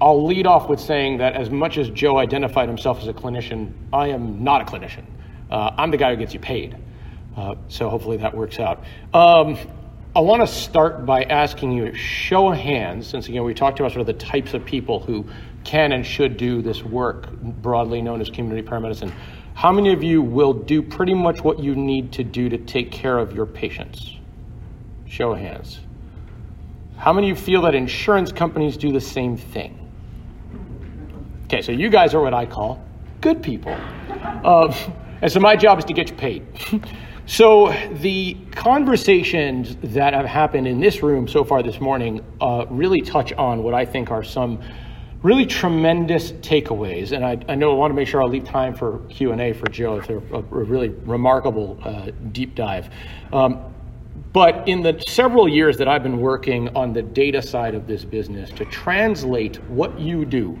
I'll lead off with saying that as much as Joe identified himself as a clinician, I am not a clinician. Uh, I'm the guy who gets you paid. Uh, so hopefully that works out. Um, I want to start by asking you, show of hands, since again we talked about sort of the types of people who can and should do this work, broadly known as community paramedicine. How many of you will do pretty much what you need to do to take care of your patients? Show of hands. How many of you feel that insurance companies do the same thing? Okay, so you guys are what I call good people. Uh, and so my job is to get you paid. so the conversations that have happened in this room so far this morning uh, really touch on what I think are some really tremendous takeaways. And I, I, know I want to make sure I'll leave time for Q&A for Joe. It's a, a really remarkable uh, deep dive. Um, but in the several years that I've been working on the data side of this business to translate what you do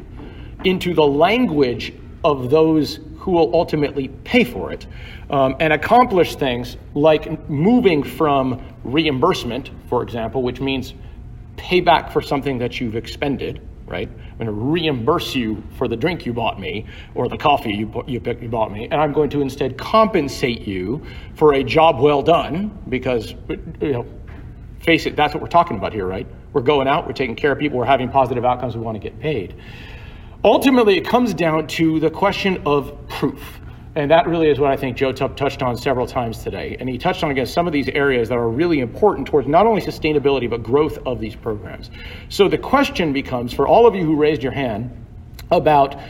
into the language of those who will ultimately pay for it um, and accomplish things like moving from reimbursement, for example, which means payback for something that you've expended, right? I'm going to reimburse you for the drink you bought me or the coffee you, you, you bought me, and I'm going to instead compensate you for a job well done because, you know, face it, that's what we're talking about here, right? We're going out, we're taking care of people, we're having positive outcomes, we want to get paid. Ultimately, it comes down to the question of proof. And that really is what I think Joe touched on several times today. And he touched on, again, some of these areas that are really important towards not only sustainability, but growth of these programs. So the question becomes for all of you who raised your hand about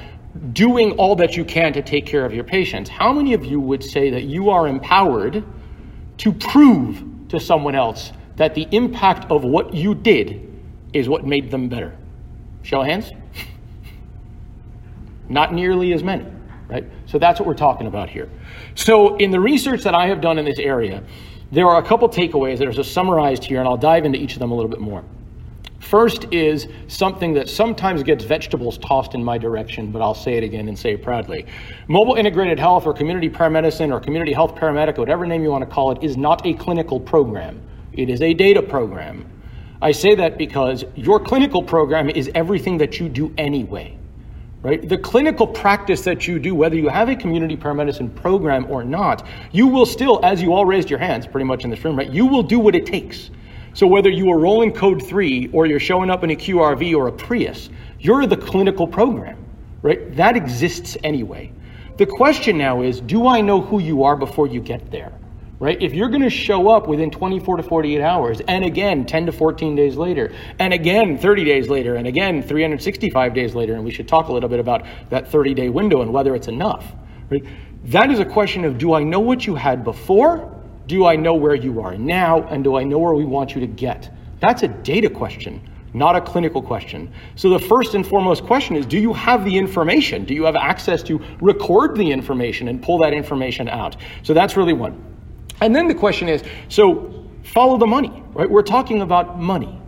doing all that you can to take care of your patients, how many of you would say that you are empowered to prove to someone else that the impact of what you did is what made them better? Show of hands. Not nearly as many, right? So that's what we're talking about here. So in the research that I have done in this area, there are a couple takeaways that are summarized here, and I'll dive into each of them a little bit more. First is something that sometimes gets vegetables tossed in my direction, but I'll say it again and say it proudly. Mobile integrated health or community paramedicine or community health paramedic, whatever name you want to call it, is not a clinical program. It is a data program. I say that because your clinical program is everything that you do anyway right? The clinical practice that you do, whether you have a community paramedicine program or not, you will still, as you all raised your hands pretty much in this room, right? You will do what it takes. So whether you are rolling code three or you're showing up in a QRV or a Prius, you're the clinical program, right? That exists anyway. The question now is, do I know who you are before you get there? Right? If you're going to show up within 24 to 48 hours, and again 10 to 14 days later, and again 30 days later, and again 365 days later, and we should talk a little bit about that 30 day window and whether it's enough, right? That is a question of do I know what you had before? Do I know where you are now? And do I know where we want you to get? That's a data question not a clinical question. So the first and foremost question is do you have the information? Do you have access to record the information and pull that information out? So that's really one. And then the question is so follow the money, right? We're talking about money.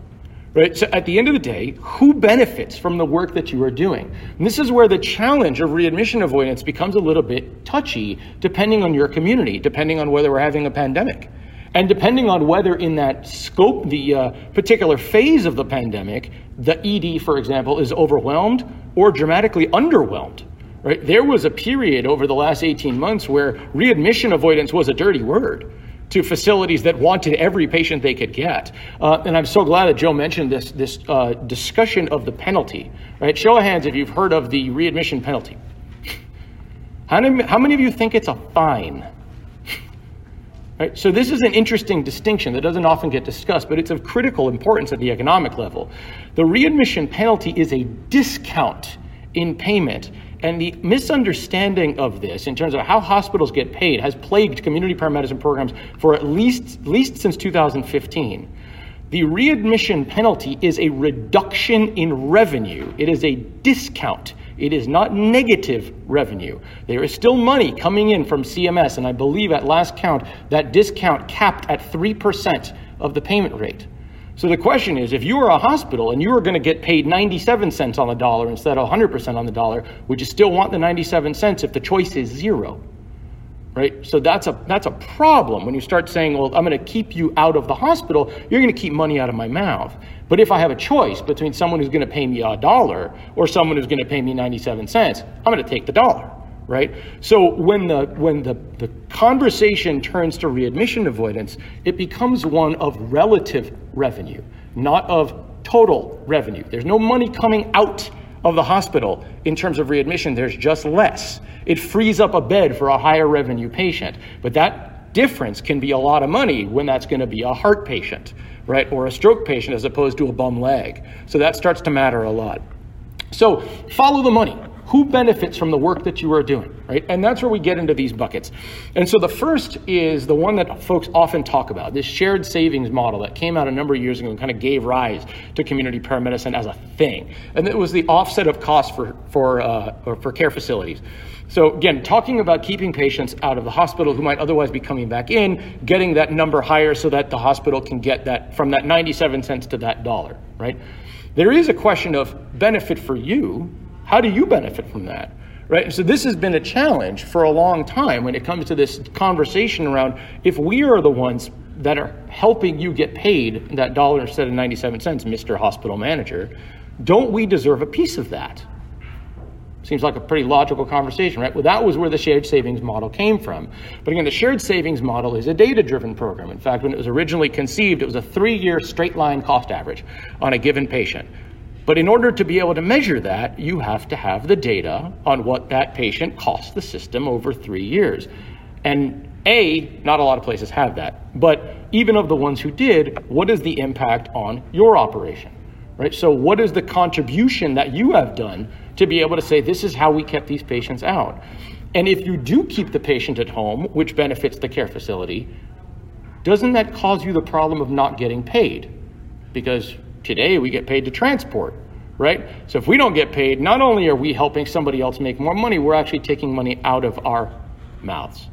Right? So at the end of the day, who benefits from the work that you are doing? And this is where the challenge of readmission avoidance becomes a little bit touchy, depending on your community, depending on whether we're having a pandemic. And depending on whether in that scope, the uh, particular phase of the pandemic, the ED, for example, is overwhelmed or dramatically underwhelmed. Right? There was a period over the last 18 months where readmission avoidance was a dirty word to facilities that wanted every patient they could get. Uh, and I'm so glad that Joe mentioned this, this uh, discussion of the penalty. Right? Show of hands if you've heard of the readmission penalty. How many, how many of you think it's a fine? Right? So this is an interesting distinction that doesn't often get discussed, but it's of critical importance at the economic level. The readmission penalty is a discount in payment and the misunderstanding of this, in terms of how hospitals get paid, has plagued community paramedicine programs for at least, least since 2015. The readmission penalty is a reduction in revenue, it is a discount. It is not negative revenue. There is still money coming in from CMS, and I believe at last count that discount capped at 3% of the payment rate. So the question is if you are a hospital and you are going to get paid 97 cents on the dollar instead of 100% on the dollar, would you still want the 97 cents if the choice is zero? right? So that's a that's a problem when you start saying, "Well, I'm going to keep you out of the hospital. You're going to keep money out of my mouth." But if I have a choice between someone who's going to pay me a dollar or someone who's going to pay me 97 cents, I'm going to take the dollar, right? So when the when the, the conversation turns to readmission avoidance, it becomes one of relative revenue, not of total revenue. There's no money coming out of the hospital in terms of readmission, there's just less. It frees up a bed for a higher revenue patient. But that difference can be a lot of money when that's going to be a heart patient right? Or a stroke patient as opposed to a bum leg. So that starts to matter a lot. So follow the money. Who benefits from the work that you are doing, right? And that's where we get into these buckets. And so the first is the one that folks often talk about this shared savings model that came out a number of years ago and kind of gave rise to community paramedicine as a thing. And it was the offset of costs for, for, uh, for care facilities. So again, talking about keeping patients out of the hospital who might otherwise be coming back in, getting that number higher so that the hospital can get that from that 97 cents to that dollar, right? There is a question of benefit for you. How do you benefit from that? Right? So this has been a challenge for a long time when it comes to this conversation around if we are the ones that are helping you get paid that dollar instead of 97 cents, Mr. Hospital Manager, don't we deserve a piece of that? Seems like a pretty logical conversation, right? Well, that was where the shared savings model came from. But again, the shared savings model is a data driven program. In fact, when it was originally conceived, it was a three year straight line cost average on a given patient. But in order to be able to measure that, you have to have the data on what that patient cost the system over three years. And A, not a lot of places have that. But even of the ones who did, what is the impact on your operation? Right? So, what is the contribution that you have done to be able to say, this is how we kept these patients out. And if you do keep the patient at home, which benefits the care facility, doesn't that cause you the problem of not getting paid? Because today we get paid to transport, right? So if we don't get paid, not only are we helping somebody else make more money, we're actually taking money out of our mouths.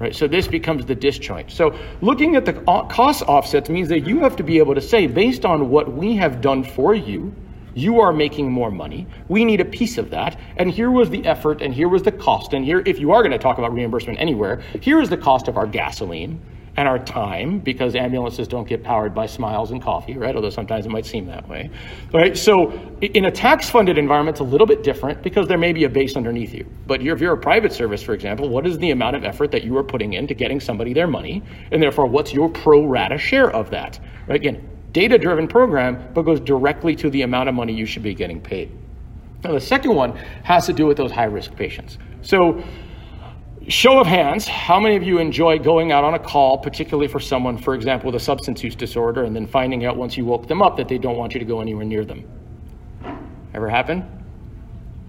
Right, so this becomes the disjoint. So looking at the cost offsets means that you have to be able to say, based on what we have done for you, you are making more money. We need a piece of that. And here was the effort, and here was the cost. And here, if you are going to talk about reimbursement anywhere, here is the cost of our gasoline and our time because ambulances don't get powered by smiles and coffee, right? Although sometimes it might seem that way, right? So in a tax funded environment, it's a little bit different because there may be a base underneath you. But if you're a private service, for example, what is the amount of effort that you are putting into getting somebody their money? And therefore, what's your pro rata share of that? Right? Again, data driven program, but goes directly to the amount of money you should be getting paid. Now, the second one has to do with those high risk patients. So, show of hands, how many of you enjoy going out on a call, particularly for someone, for example, with a substance use disorder, and then finding out once you woke them up that they don't want you to go anywhere near them? Ever happen?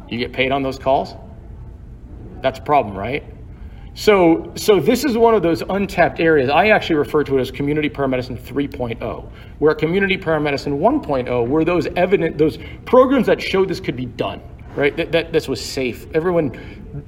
You get paid on those calls? That's a problem, right? So, so this is one of those untapped areas. I actually refer to it as community paramedicine 3.0, where community paramedicine 1.0 were those evident, those programs that showed this could be done, right? That, that this was safe. Everyone,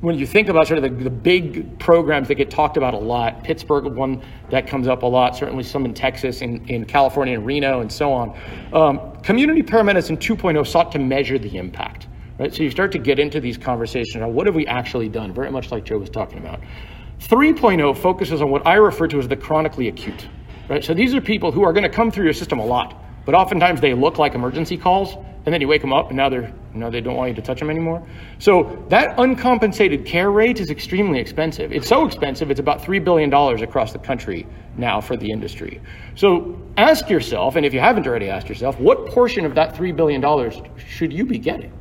when you think about sort of the, the big programs that get talked about a lot, Pittsburgh, one that comes up a lot, certainly some in Texas, in, in California, and Reno, and so on. Um, community paramedicine 2.0 sought to measure the impact. Right? So you start to get into these conversations on what have we actually done, very much like Joe was talking about. 3.0 focuses on what I refer to as the chronically acute. Right? So these are people who are going to come through your system a lot, but oftentimes they look like emergency calls, and then you wake them up, and now they're now they don't want you to touch them anymore. So that uncompensated care rate is extremely expensive. It's so expensive; it's about three billion dollars across the country now for the industry. So ask yourself, and if you haven't already asked yourself, what portion of that three billion dollars should you be getting?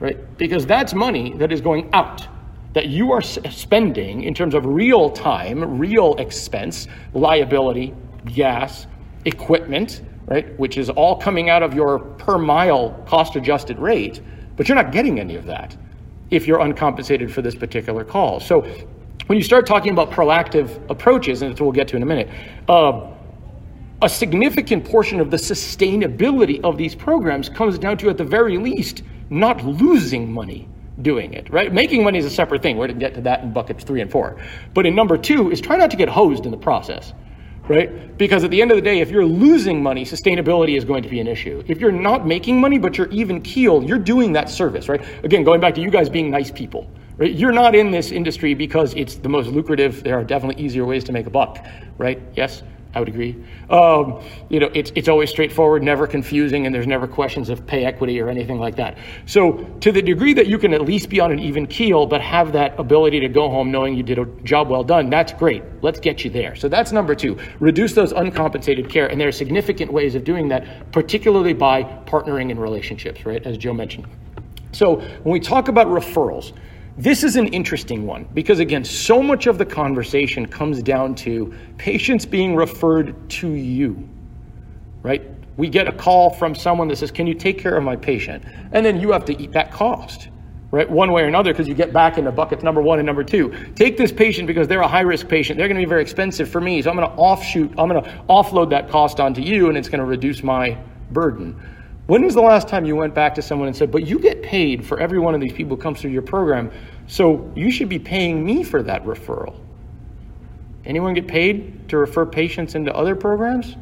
right? Because that's money that is going out that you are spending in terms of real time, real expense, liability, gas, equipment, right? Which is all coming out of your per mile cost adjusted rate, but you're not getting any of that if you're uncompensated for this particular call. So when you start talking about proactive approaches, and we'll get to in a minute, uh, a significant portion of the sustainability of these programs comes down to, at the very least, not losing money doing it, right? Making money is a separate thing. We're going to get to that in buckets three and four. But in number two is try not to get hosed in the process, right? Because at the end of the day, if you're losing money, sustainability is going to be an issue. If you're not making money, but you're even keeled, you're doing that service, right? Again, going back to you guys being nice people, Right? You're not in this industry because it's the most lucrative. There are definitely easier ways to make a buck, right? Yes, I would agree. Um, you know, it's, it's always straightforward, never confusing, and there's never questions of pay equity or anything like that. So, to the degree that you can at least be on an even keel, but have that ability to go home knowing you did a job well done, that's great. Let's get you there. So, that's number two. Reduce those uncompensated care. And there are significant ways of doing that, particularly by partnering in relationships, right? As Joe mentioned. So, when we talk about referrals, this is an interesting one because, again, so much of the conversation comes down to patients being referred to you, right? We get a call from someone that says, Can you take care of my patient? And then you have to eat that cost, right? One way or another, because you get back into buckets number one and number two. Take this patient because they're a high risk patient. They're going to be very expensive for me. So I'm going to offshoot, I'm going to offload that cost onto you, and it's going to reduce my burden. When was the last time you went back to someone and said, but you get paid for every one of these people who comes through your program, so you should be paying me for that referral? Anyone get paid to refer patients into other programs?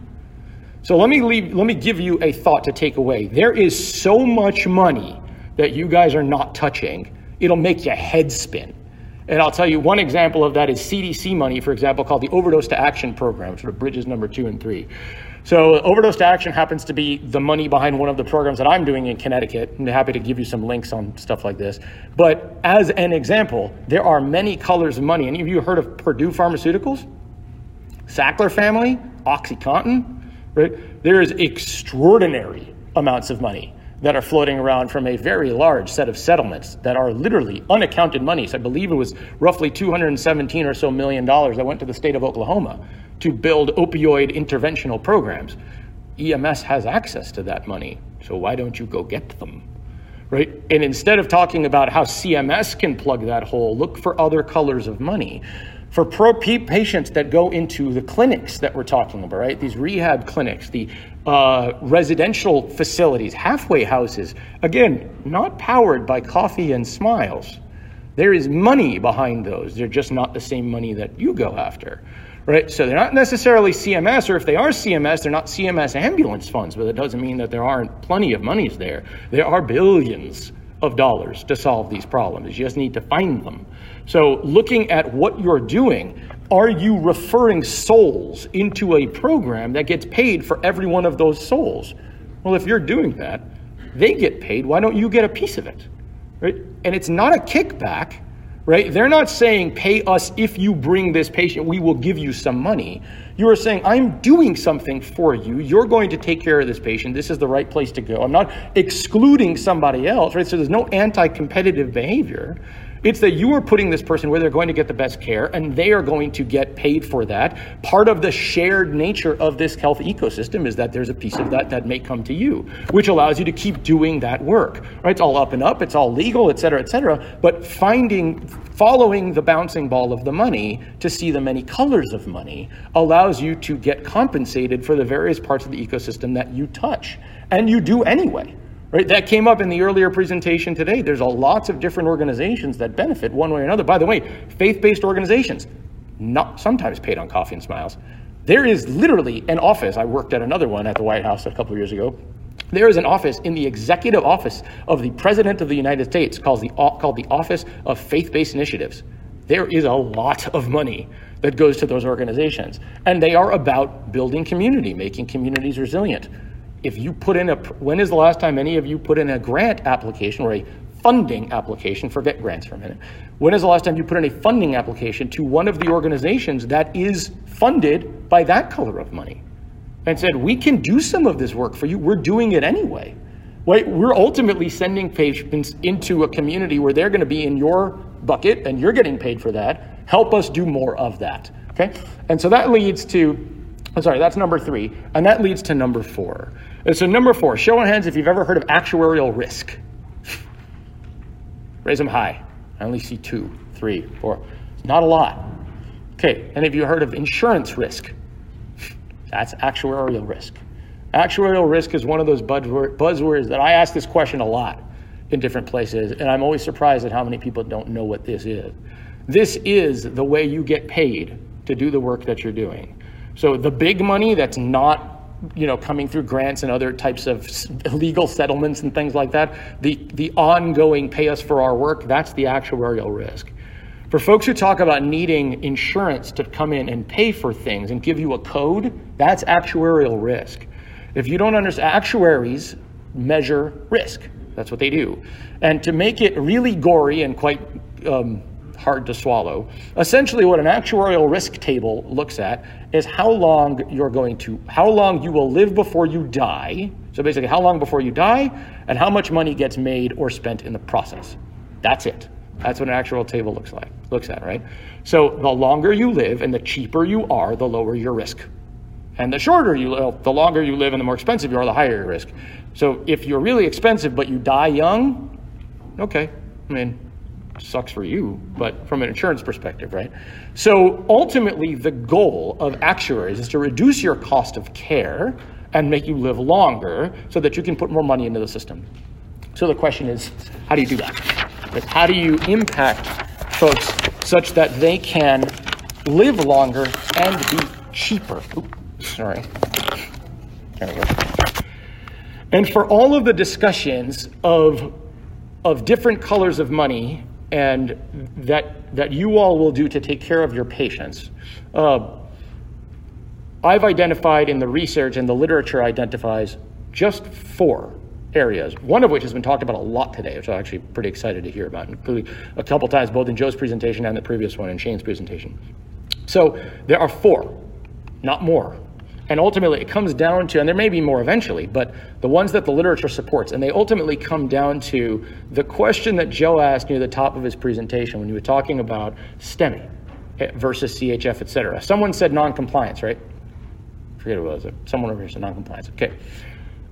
So let me leave, let me give you a thought to take away. There is so much money that you guys are not touching, it'll make your head spin. And I'll tell you one example of that is CDC money, for example, called the Overdose to Action Program, sort of bridges number two and three. So, Overdose to Action happens to be the money behind one of the programs that I'm doing in Connecticut. I'm happy to give you some links on stuff like this. But as an example, there are many colors of money. Any of you heard of Purdue Pharmaceuticals? Sackler family, OxyContin, right? There is extraordinary amounts of money that are floating around from a very large set of settlements that are literally unaccounted monies. I believe it was roughly 217 or so million dollars that went to the state of Oklahoma to build opioid interventional programs. EMS has access to that money, so why don't you go get them? Right? And instead of talking about how CMS can plug that hole, look for other colors of money. For pro patients that go into the clinics that we're talking about, right? These rehab clinics, the uh, residential facilities, halfway houses, again, not powered by coffee and smiles. There is money behind those. They're just not the same money that you go after right? So they're not necessarily CMS, or if they are CMS, they're not CMS ambulance funds, but it doesn't mean that there aren't plenty of monies there. There are billions of dollars to solve these problems. You just need to find them. So looking at what you're doing, are you referring souls into a program that gets paid for every one of those souls? Well, if you're doing that, they get paid. Why don't you get a piece of it? Right? And it's not a kickback right? They're not saying, pay us if you bring this patient, we will give you some money. You are saying, I'm doing something for you. You're going to take care of this patient. This is the right place to go. I'm not excluding somebody else, right? So there's no anti competitive behavior. It's that you are putting this person where they're going to get the best care and they are going to get paid for that. Part of the shared nature of this health ecosystem is that there's a piece of that that may come to you, which allows you to keep doing that work. Right? It's all up and up, it's all legal, et cetera, et cetera. But finding following the bouncing ball of the money to see the many colors of money allows you to get compensated for the various parts of the ecosystem that you touch. And you do anyway. Right? That came up in the earlier presentation today. There's a lots of different organizations that benefit one way or another. By the way, faith-based organizations, not sometimes paid on coffee and smiles. There is literally an office. I worked at another one at the White House a couple of years ago. There is an office in the executive office of the President of the United States called the, called the Office of Faith Based Initiatives. There is a lot of money that goes to those organizations, and they are about building community, making communities resilient if you put in a, when is the last time any of you put in a grant application or a funding application, forget grants for a minute. When is the last time you put in a funding application to one of the organizations that is funded by that color of money and said, we can do some of this work for you. We're doing it anyway. Right? We're ultimately sending patients into a community where they're going to be in your bucket and you're getting paid for that. Help us do more of that. Okay? And so that leads to, I'm sorry, that's number three. And that leads to number four. And so, number four, show of hands if you've ever heard of actuarial risk. Raise them high. I only see two, three, four. Not a lot. Okay, and have you heard of insurance risk? That's actuarial risk. Actuarial risk is one of those buzzwords that I ask this question a lot in different places, and I'm always surprised at how many people don't know what this is. This is the way you get paid to do the work that you're doing. So the big money that's not you know, coming through grants and other types of legal settlements and things like that, the, the ongoing pay us for our work, that's the actuarial risk. For folks who talk about needing insurance to come in and pay for things and give you a code, that's actuarial risk. If you don't understand, actuaries measure risk. That's what they do. And to make it really gory and quite um, hard to swallow, essentially what an actuarial risk table looks at is how long you're going to, how long you will live before you die. So basically, how long before you die and how much money gets made or spent in the process. That's it. That's what an actual table looks like, looks at, right? So the longer you live and the cheaper you are, the lower your risk. And the shorter you live, the longer you live and the more expensive you are, the higher your risk. So if you're really expensive but you die young, okay. I mean, sucks for you, but from an insurance perspective, right? So ultimately, the goal of actuaries is to reduce your cost of care and make you live longer so that you can put more money into the system. So the question is, how do you do that? Like, how do you impact folks such that they can live longer and be cheaper? Oops, sorry. There we go. And for all of the discussions of, of different colors of money and that, that you all will do to take care of your patients, uh, I've identified in the research and the literature identifies just four areas, one of which has been talked about a lot today, which I'm actually pretty excited to hear about, including a couple times both in Joe's presentation and the previous one in Shane's presentation. So there are four, not more. And ultimately, it comes down to, and there may be more eventually, but the ones that the literature supports, and they ultimately come down to the question that Joe asked near the top of his presentation when you were talking about STEMI eh, versus CHF, et cetera. Someone said non-compliance, right? I forget who it was. Someone over here said non-compliance. Okay.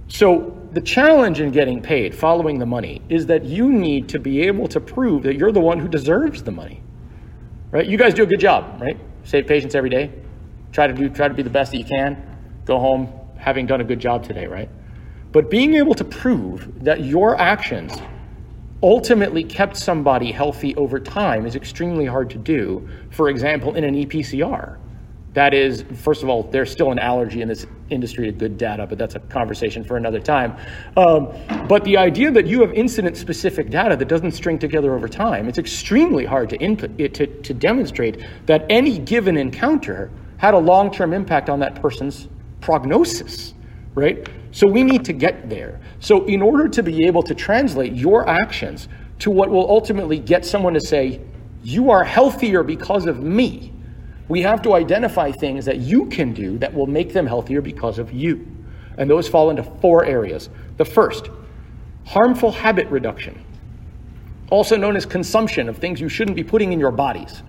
So the challenge in getting paid, following the money, is that you need to be able to prove that you're the one who deserves the money. Right? You guys do a good job, right? Save patients every day. Try to do try to be the best that you can. Go home having done a good job today, right? But being able to prove that your actions ultimately kept somebody healthy over time is extremely hard to do. For example, in an EPCR. That is, first of all, there's still an allergy in this industry to good data, but that's a conversation for another time. Um, but the idea that you have incident specific data that doesn't string together over time, it's extremely hard to, input, to, to demonstrate that any given encounter had a long term impact on that person's prognosis, right? So we need to get there. So, in order to be able to translate your actions to what will ultimately get someone to say, You are healthier because of me, we have to identify things that you can do that will make them healthier because of you. And those fall into four areas. The first, harmful habit reduction, also known as consumption of things you shouldn't be putting in your bodies.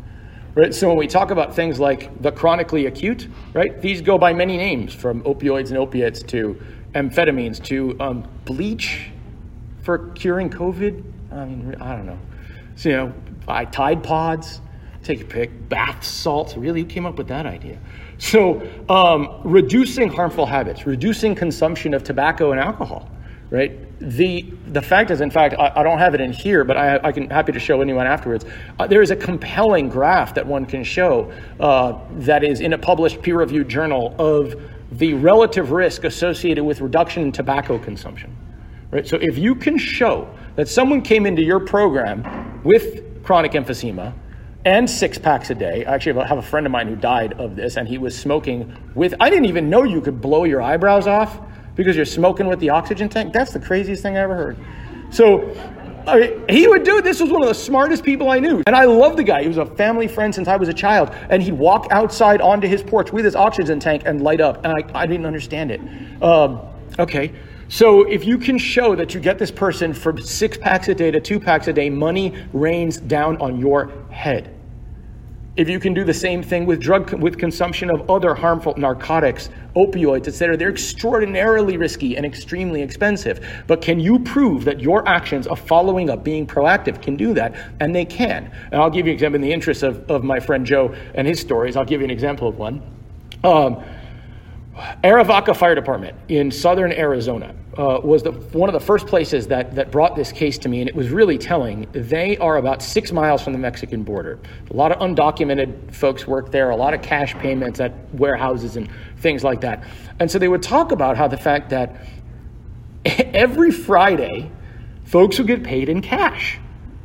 Right? So when we talk about things like the chronically acute, right, these go by many names, from opioids and opiates to amphetamines to um, bleach for curing COVID. I mean, I don't know. So, you know, buy Tide Pods, take a pick, bath salts. Really, who came up with that idea? So, um, reducing harmful habits, reducing consumption of tobacco and alcohol, right? the the fact is, in fact, I, I, don't have it in here, but I, I can happy to show anyone afterwards. Uh, there is a compelling graph that one can show uh, that is in a published peer-reviewed journal of the relative risk associated with reduction in tobacco consumption. Right. So if you can show that someone came into your program with chronic emphysema and six packs a day. I actually have a friend of mine who died of this, and he was smoking with. I didn't even know you could blow your eyebrows off because you're smoking with the oxygen tank. That's the craziest thing I ever heard. So I mean, he would do it. This was one of the smartest people I knew. And I love the guy. He was a family friend since I was a child. And he'd walk outside onto his porch with his oxygen tank and light up. And I, I didn't understand it. Um, okay. So if you can show that you get this person from six packs a day to two packs a day, money rains down on your head. If you can do the same thing with drug with consumption of other harmful narcotics, opioids, etc., they're extraordinarily risky and extremely expensive. But can you prove that your actions of following up, being proactive, can do that? And they can. And I'll give you an example in the interest of, of my friend Joe and his stories. I'll give you an example of one. Um, Arivaca Fire Department in southern Arizona uh, was the, one of the first places that, that brought this case to me, and it was really telling. They are about six miles from the Mexican border. A lot of undocumented folks work there, a lot of cash payments at warehouses and things like that. And so they would talk about how the fact that every Friday, folks would get paid in cash,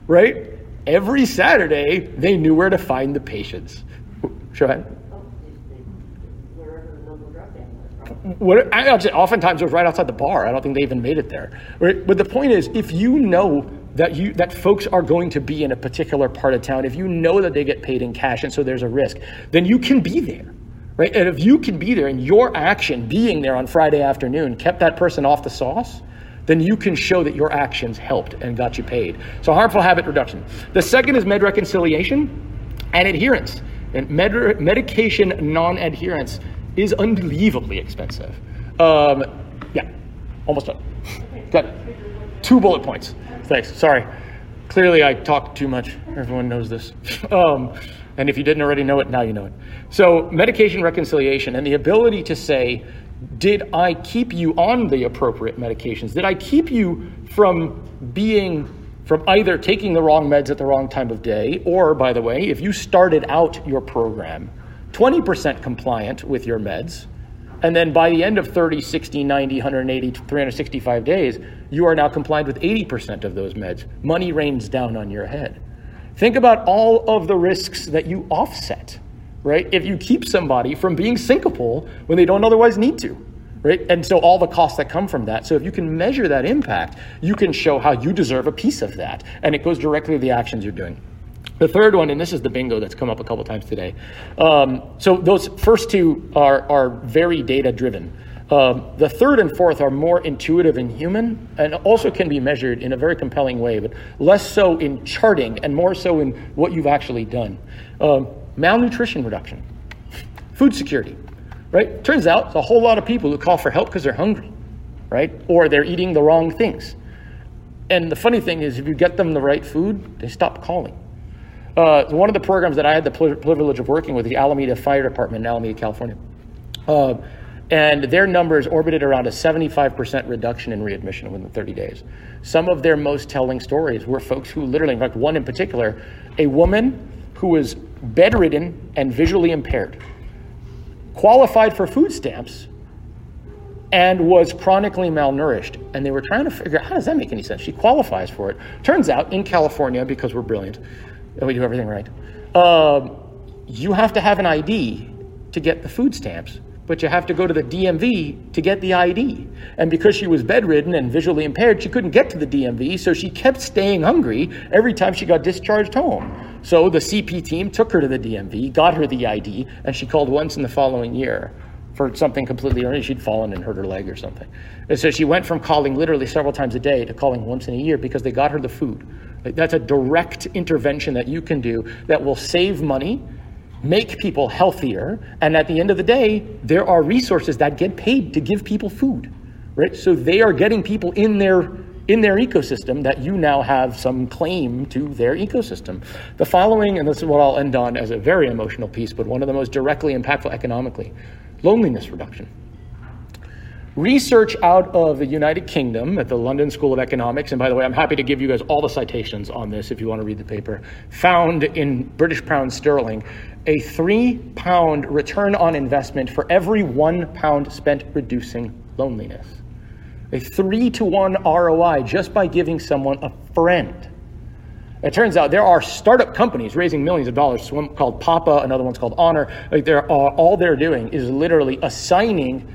right? Every Saturday, they knew where to find the patients. Go what actually, oftentimes it was right outside the bar. I don't think they even made it there. Right? But the point is, if you know that you that folks are going to be in a particular part of town, if you know that they get paid in cash and so there's a risk, then you can be there. Right? And if you can be there and your action being there on Friday afternoon kept that person off the sauce, then you can show that your actions helped and got you paid. So harmful habit reduction. The second is med reconciliation and adherence. And med- medication non-adherence is unbelievably expensive. Um, yeah, almost done. Got two bullet points. Thanks. Sorry. Clearly, I talk too much. Everyone knows this. Um, and if you didn't already know it, now you know it. So, medication reconciliation and the ability to say, did I keep you on the appropriate medications? Did I keep you from being from either taking the wrong meds at the wrong time of day, or, by the way, if you started out your program 20% compliant with your meds. And then by the end of 30, 60, 90, 180, 365 days, you are now compliant with 80% of those meds. Money rains down on your head. Think about all of the risks that you offset, right? If you keep somebody from being syncopal when they don't otherwise need to, right? And so all the costs that come from that. So if you can measure that impact, you can show how you deserve a piece of that. And it goes directly to the actions you're doing. The third one, and this is the bingo that's come up a couple times today. Um, so those first two are, are very data driven. Um, the third and fourth are more intuitive and human and also can be measured in a very compelling way, but less so in charting and more so in what you've actually done. Um, malnutrition reduction, food security, right? Turns out there's a whole lot of people who call for help because they're hungry, right? Or they're eating the wrong things. And the funny thing is, if you get them the right food, they stop calling. Uh, one of the programs that I had the privilege of working with, the Alameda Fire Department in Alameda, California. Uh, and their numbers orbited around a 75% reduction in readmission within 30 days. Some of their most telling stories were folks who literally, in fact, one in particular, a woman who was bedridden and visually impaired, qualified for food stamps, and was chronically malnourished. And they were trying to figure out how does that make any sense? She qualifies for it. Turns out in California, because we're brilliant, we do everything right. Um, you have to have an ID to get the food stamps, but you have to go to the DMV to get the ID. And because she was bedridden and visually impaired, she couldn't get to the DMV, so she kept staying hungry every time she got discharged home. So the CP team took her to the DMV, got her the ID, and she called once in the following year for something completely ordinary. She'd fallen and hurt her leg or something. And so she went from calling literally several times a day to calling once in a year because they got her the food. That's a direct intervention that you can do that will save money, make people healthier, and at the end of the day, there are resources that get paid to give people food, right? So they are getting people in their in their ecosystem that you now have some claim to their ecosystem. The following, and this is what I'll end on as a very emotional piece, but one of the most directly impactful economically loneliness reduction. Research out of the United Kingdom at the London School of Economics, and by the way, I'm happy to give you guys all the citations on this if you want to read the paper, found in British pound sterling a three pound return on investment for every one pound spent reducing loneliness. A three to one ROI just by giving someone a friend. It turns out there are startup companies raising millions of dollars. One called Papa, another one's called Honor. Like they're all they're doing is literally assigning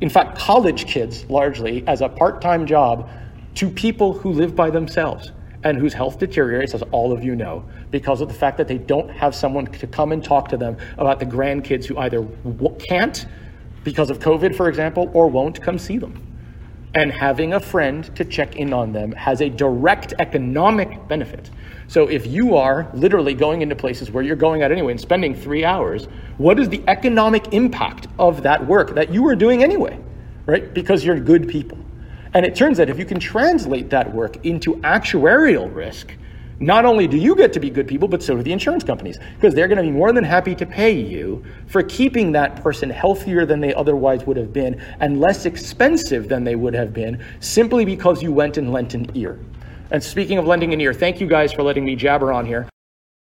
in fact, college kids largely, as a part time job to people who live by themselves and whose health deteriorates, as all of you know, because of the fact that they don't have someone to come and talk to them about the grandkids who either can't, because of COVID, for example, or won't come see them. And having a friend to check in on them has a direct economic benefit. So if you are literally going into places where you're going out anyway and spending three hours, what is the economic impact of that work that you are doing anyway, right? Because you're good people. And it turns out if you can translate that work into actuarial risk, not only do you get to be good people, but so do the insurance companies because they're going to be more than happy to pay you for keeping that person healthier than they otherwise would have been and less expensive than they would have been simply because you went and lent an ear. And speaking of lending an ear, thank you guys for letting me jabber on here.